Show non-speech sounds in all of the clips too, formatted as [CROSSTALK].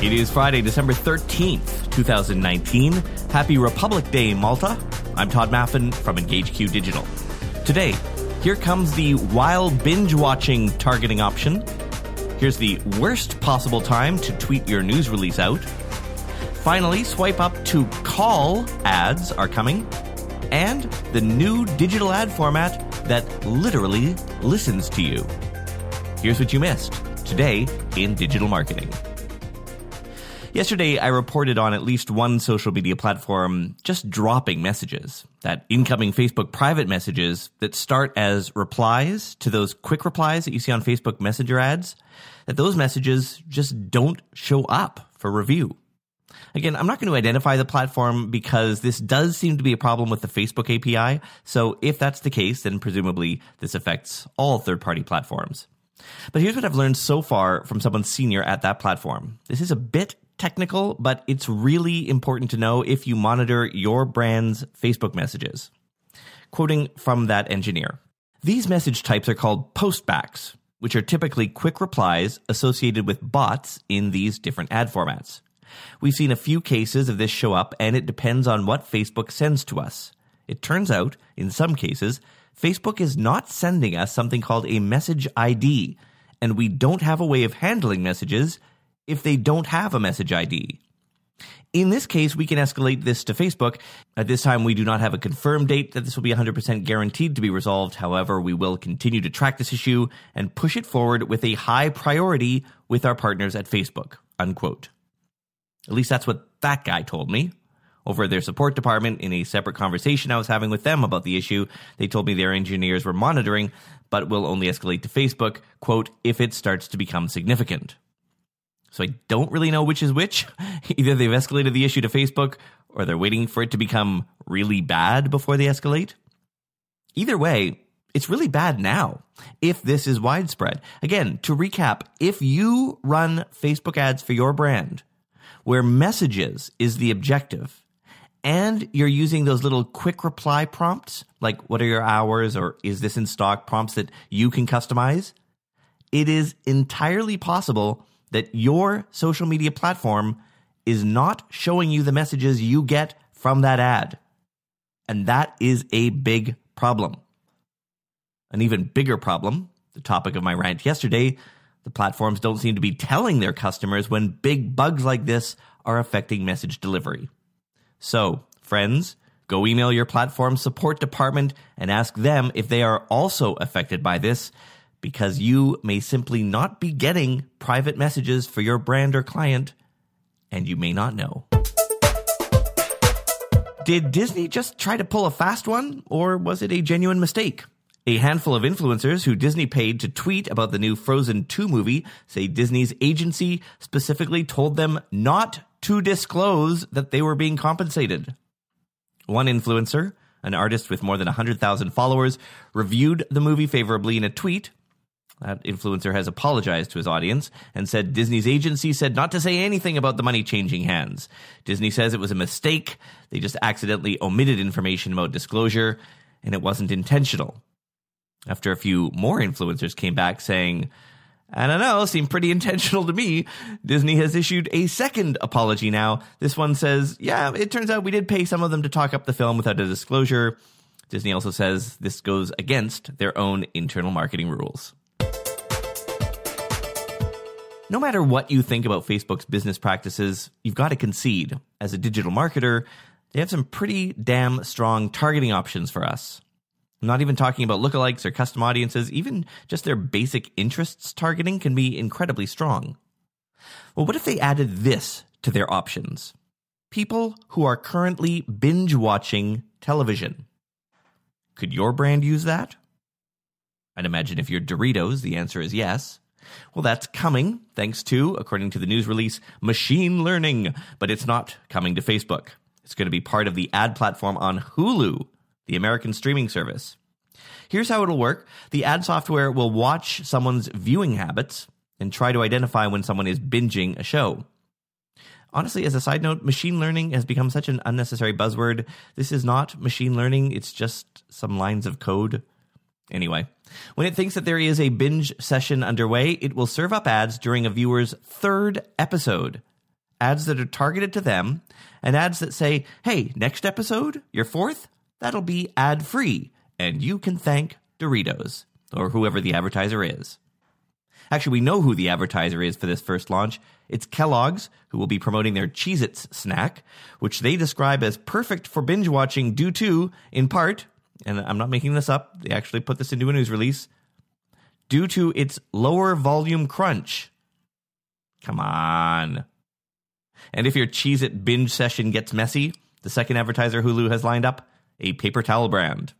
It is Friday, December 13th, 2019. Happy Republic Day, Malta. I'm Todd Maffin from EngageQ Digital. Today, here comes the wild binge watching targeting option. Here's the worst possible time to tweet your news release out. Finally, swipe up to call ads are coming. And the new digital ad format that literally listens to you. Here's what you missed today in digital marketing. Yesterday, I reported on at least one social media platform just dropping messages. That incoming Facebook private messages that start as replies to those quick replies that you see on Facebook Messenger ads, that those messages just don't show up for review. Again, I'm not going to identify the platform because this does seem to be a problem with the Facebook API. So if that's the case, then presumably this affects all third party platforms. But here's what I've learned so far from someone senior at that platform. This is a bit technical, but it's really important to know if you monitor your brand's Facebook messages. Quoting from that engineer These message types are called postbacks, which are typically quick replies associated with bots in these different ad formats. We've seen a few cases of this show up, and it depends on what Facebook sends to us. It turns out, in some cases, Facebook is not sending us something called a message ID, and we don't have a way of handling messages if they don't have a message ID. In this case, we can escalate this to Facebook. At this time, we do not have a confirmed date that this will be 100% guaranteed to be resolved. However, we will continue to track this issue and push it forward with a high priority with our partners at Facebook. Unquote. At least that's what that guy told me. Over their support department, in a separate conversation I was having with them about the issue, they told me their engineers were monitoring, but will only escalate to Facebook, quote, if it starts to become significant. So I don't really know which is which. [LAUGHS] Either they've escalated the issue to Facebook or they're waiting for it to become really bad before they escalate. Either way, it's really bad now if this is widespread. Again, to recap, if you run Facebook ads for your brand where messages is the objective and you're using those little quick reply prompts, like what are your hours or is this in stock prompts that you can customize, it is entirely possible that your social media platform is not showing you the messages you get from that ad. And that is a big problem. An even bigger problem, the topic of my rant yesterday, the platforms don't seem to be telling their customers when big bugs like this are affecting message delivery. So, friends, go email your platform support department and ask them if they are also affected by this because you may simply not be getting private messages for your brand or client, and you may not know. Did Disney just try to pull a fast one, or was it a genuine mistake? A handful of influencers who Disney paid to tweet about the new Frozen 2 movie say Disney's agency specifically told them not to disclose that they were being compensated. One influencer, an artist with more than 100,000 followers, reviewed the movie favorably in a tweet that influencer has apologized to his audience and said Disney's agency said not to say anything about the money changing hands. Disney says it was a mistake. They just accidentally omitted information about disclosure and it wasn't intentional. After a few more influencers came back saying, I don't know, seemed pretty intentional to me. Disney has issued a second apology now. This one says, yeah, it turns out we did pay some of them to talk up the film without a disclosure. Disney also says this goes against their own internal marketing rules. No matter what you think about Facebook's business practices, you've got to concede. As a digital marketer, they have some pretty damn strong targeting options for us. I'm not even talking about lookalikes or custom audiences, even just their basic interests targeting can be incredibly strong. Well, what if they added this to their options? People who are currently binge watching television. Could your brand use that? I'd imagine if you're Doritos, the answer is yes. Well, that's coming thanks to, according to the news release, machine learning, but it's not coming to Facebook. It's going to be part of the ad platform on Hulu, the American streaming service. Here's how it'll work the ad software will watch someone's viewing habits and try to identify when someone is binging a show. Honestly, as a side note, machine learning has become such an unnecessary buzzword. This is not machine learning, it's just some lines of code. Anyway, when it thinks that there is a binge session underway, it will serve up ads during a viewer's third episode. ads that are targeted to them, and ads that say, hey, next episode, your fourth, that'll be ad free, and you can thank Doritos, or whoever the advertiser is. Actually, we know who the advertiser is for this first launch. It's Kellogg's, who will be promoting their Cheez Its snack, which they describe as perfect for binge watching due to, in part, and I'm not making this up, they actually put this into a news release, due to its lower volume crunch. Come on. And if your Cheez It binge session gets messy, the second advertiser Hulu has lined up, a paper towel brand.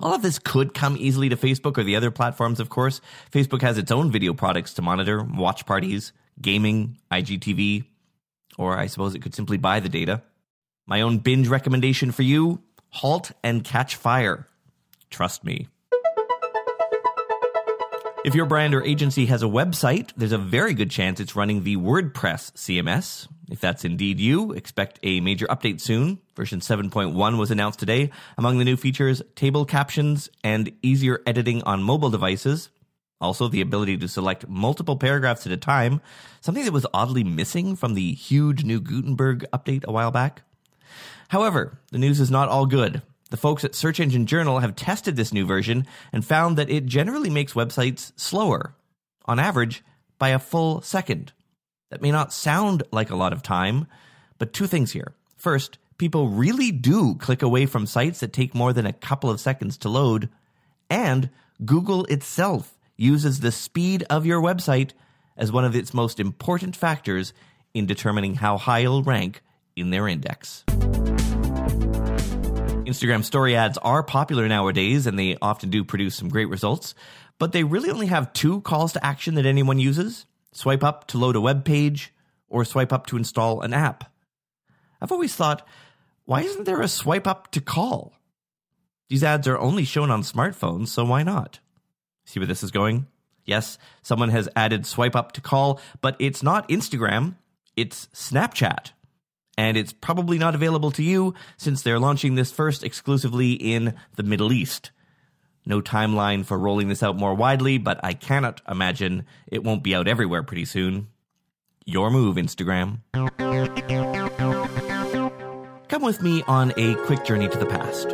All of this could come easily to Facebook or the other platforms, of course. Facebook has its own video products to monitor, watch parties, gaming, IGTV, or I suppose it could simply buy the data. My own binge recommendation for you halt and catch fire. Trust me. If your brand or agency has a website, there's a very good chance it's running the WordPress CMS. If that's indeed you, expect a major update soon. Version 7.1 was announced today. Among the new features, table captions and easier editing on mobile devices. Also, the ability to select multiple paragraphs at a time, something that was oddly missing from the huge new Gutenberg update a while back. However, the news is not all good. The folks at Search Engine Journal have tested this new version and found that it generally makes websites slower, on average, by a full second. That may not sound like a lot of time, but two things here. First, people really do click away from sites that take more than a couple of seconds to load, and Google itself uses the speed of your website as one of its most important factors in determining how high you'll rank in their index. Instagram story ads are popular nowadays and they often do produce some great results, but they really only have two calls to action that anyone uses swipe up to load a web page or swipe up to install an app. I've always thought, why isn't there a swipe up to call? These ads are only shown on smartphones, so why not? See where this is going? Yes, someone has added swipe up to call, but it's not Instagram, it's Snapchat and it's probably not available to you since they're launching this first exclusively in the Middle East. No timeline for rolling this out more widely, but I cannot imagine it won't be out everywhere pretty soon. Your move, Instagram. Come with me on a quick journey to the past.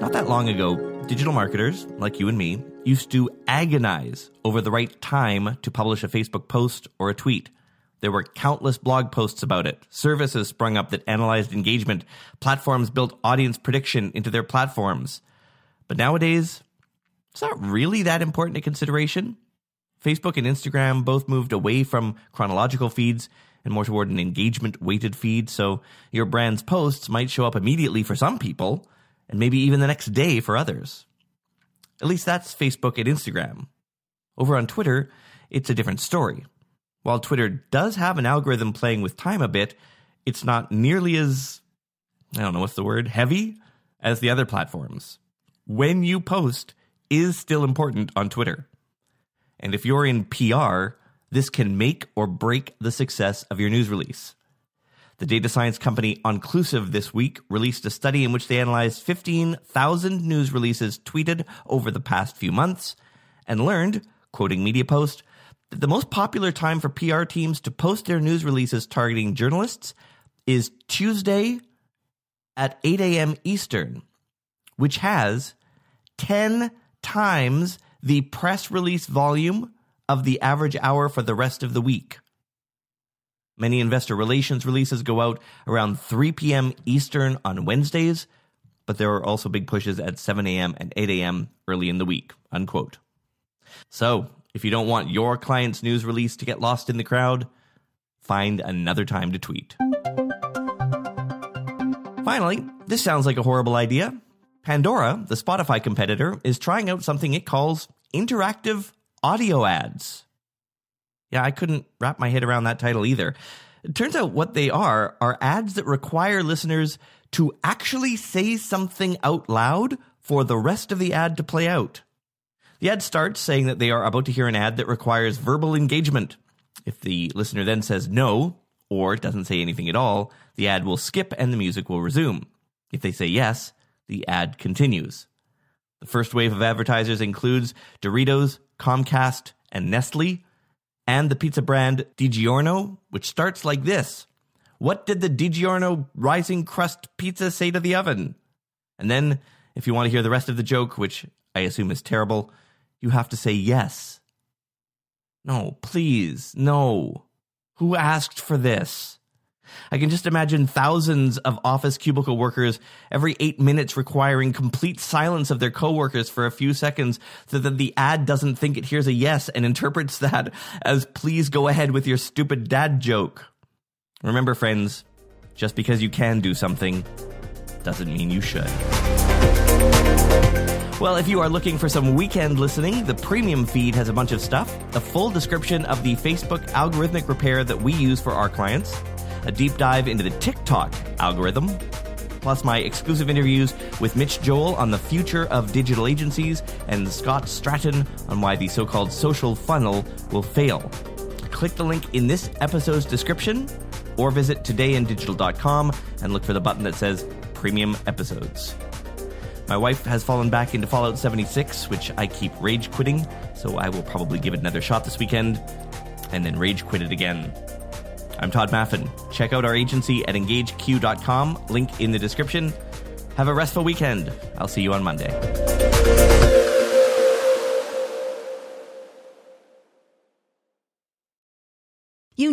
Not that long ago, digital marketers, like you and me, used to agonize over the right time to publish a Facebook post or a tweet. There were countless blog posts about it. Services sprung up that analyzed engagement. Platforms built audience prediction into their platforms. But nowadays, it's not really that important a consideration. Facebook and Instagram both moved away from chronological feeds and more toward an engagement weighted feed, so your brand's posts might show up immediately for some people and maybe even the next day for others. At least that's Facebook and Instagram. Over on Twitter, it's a different story. While Twitter does have an algorithm playing with time a bit, it's not nearly as, I don't know what's the word, heavy as the other platforms. When you post is still important on Twitter. And if you're in PR, this can make or break the success of your news release. The data science company Onclusive this week released a study in which they analyzed 15,000 news releases tweeted over the past few months and learned, quoting MediaPost, that the most popular time for PR teams to post their news releases targeting journalists is Tuesday at 8 a.m. Eastern, which has 10 times the press release volume of the average hour for the rest of the week. Many investor relations releases go out around 3 p.m. Eastern on Wednesdays, but there are also big pushes at 7 a.m. and 8 a.m. early in the week. Unquote. So, if you don't want your client's news release to get lost in the crowd, find another time to tweet. Finally, this sounds like a horrible idea. Pandora, the Spotify competitor, is trying out something it calls interactive audio ads. Yeah, I couldn't wrap my head around that title either. It turns out what they are are ads that require listeners to actually say something out loud for the rest of the ad to play out. The ad starts saying that they are about to hear an ad that requires verbal engagement. If the listener then says no, or doesn't say anything at all, the ad will skip and the music will resume. If they say yes, the ad continues. The first wave of advertisers includes Doritos, Comcast, and Nestle. and the pizza brand DiGiorno, which starts like this What did the DiGiorno rising crust pizza say to the oven? And then, if you want to hear the rest of the joke, which I assume is terrible, you have to say yes. No, please, no. Who asked for this? I can just imagine thousands of office cubicle workers every eight minutes requiring complete silence of their coworkers for a few seconds so that the ad doesn't think it hears a yes and interprets [LAUGHS] that as please go ahead with your stupid dad joke. Remember, friends, just because you can do something doesn't mean you should. Well, if you are looking for some weekend listening, the premium feed has a bunch of stuff, a full description of the Facebook algorithmic repair that we use for our clients a deep dive into the TikTok algorithm, plus my exclusive interviews with Mitch Joel on the future of digital agencies and Scott Stratten on why the so called social funnel will fail. Click the link in this episode's description or visit todayindigital.com and look for the button that says Premium Episodes. My wife has fallen back into Fallout 76, which I keep rage quitting, so I will probably give it another shot this weekend and then rage quit it again. I'm Todd Maffin. Check out our agency at engageq.com, link in the description. Have a restful weekend. I'll see you on Monday.